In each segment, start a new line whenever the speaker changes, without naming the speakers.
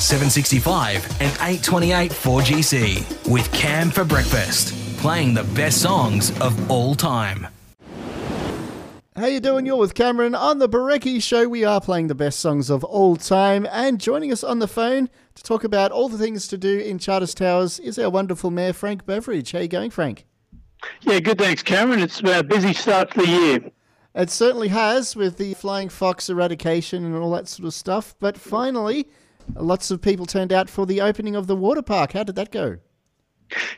765 and 828 4GC with Cam for breakfast, playing the best songs of all time.
How you doing? You're with Cameron on the Brekky Show. We are playing the best songs of all time, and joining us on the phone to talk about all the things to do in Charters Towers is our wonderful mayor Frank Beveridge. How you going, Frank?
Yeah, good. Thanks, Cameron. It's been a busy start to the year.
It certainly has with the flying fox eradication and all that sort of stuff. But finally, lots of people turned out for the opening of the water park. How did that go?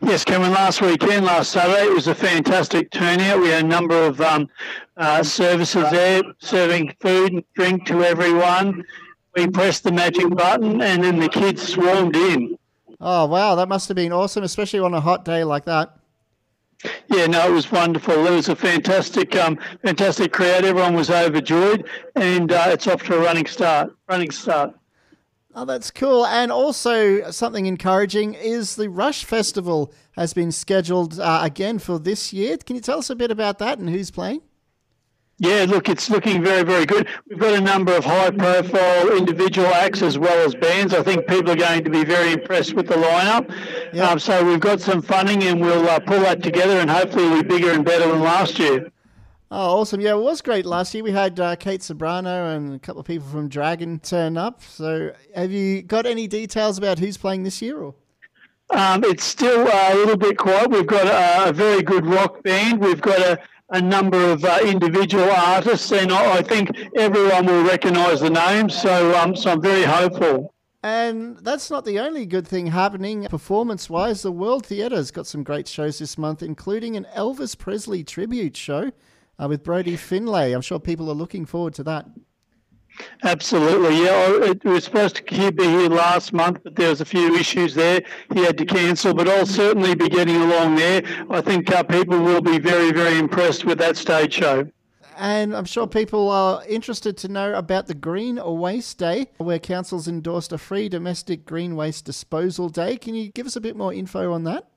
Yes, Cameron, last weekend, last Saturday, it was a fantastic turnout. We had a number of um, uh, services there serving food and drink to everyone. We pressed the magic button and then the kids swarmed in.
Oh, wow, that must have been awesome, especially on a hot day like that.
Yeah, no, it was wonderful. It was a fantastic, um, fantastic crowd. Everyone was overjoyed, and uh, it's off to a running start. Running start.
Oh, that's cool. And also, something encouraging is the Rush Festival has been scheduled uh, again for this year. Can you tell us a bit about that and who's playing?
Yeah, look, it's looking very, very good. We've got a number of high profile individual acts as well as bands. I think people are going to be very impressed with the lineup. Yep. Um, so we've got some funding and we'll uh, pull that together and hopefully we'll be bigger and better than last year.
Oh, awesome. Yeah, it was great last year. We had uh, Kate Ceberano and a couple of people from Dragon turn up. So have you got any details about who's playing this year? Or?
Um, it's still uh, a little bit quiet. We've got a, a very good rock band. We've got a, a number of uh, individual artists, and I, I, think everyone will recognise the names. So, um, so I'm very hopeful.
And that's not the only good thing happening performance wise. The World Theatre's got some great shows this month, including an Elvis Presley tribute show uh, with Brody Finlay. I'm sure people are looking forward to that.
Absolutely, yeah. Oh, it was supposed to be here last month, but there was a few issues there. He had to cancel, but I'll certainly be getting along there. I think uh, people will be very, very impressed with that stage show.
And I'm sure people are interested to know about the Green Waste Day, where council's endorsed a free domestic green waste disposal day. Can you give us a bit more info on that?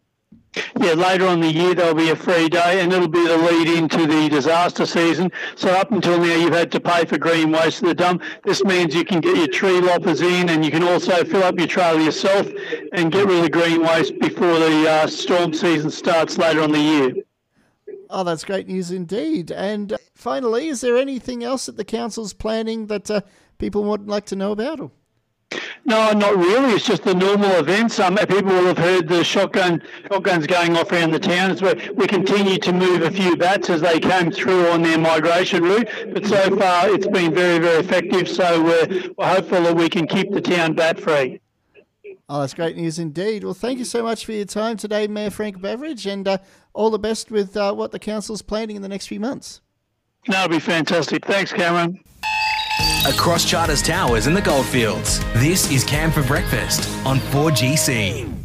Yeah, later on the year there'll be a free day, and it'll be the lead into the disaster season. So up until now, you've had to pay for green waste at the dump. This means you can get your tree loppers in, and you can also fill up your trailer yourself and get rid of the green waste before the uh, storm season starts later on the year.
Oh, that's great news indeed. And uh, finally, is there anything else that the council's planning that uh, people would like to know about?
No, not really. It's just the normal events. Um, people will have heard the shotgun shotguns going off around the town. As we continue to move a few bats as they came through on their migration route. But so far, it's been very, very effective. So we're, we're hopeful that we can keep the town bat free.
Oh, that's great news indeed. Well, thank you so much for your time today, Mayor Frank Beveridge, and uh, all the best with uh, what the council's planning in the next few months.
That'll be fantastic. Thanks, Cameron
across Charters Towers and the Goldfields. This is Cam for Breakfast on 4GC.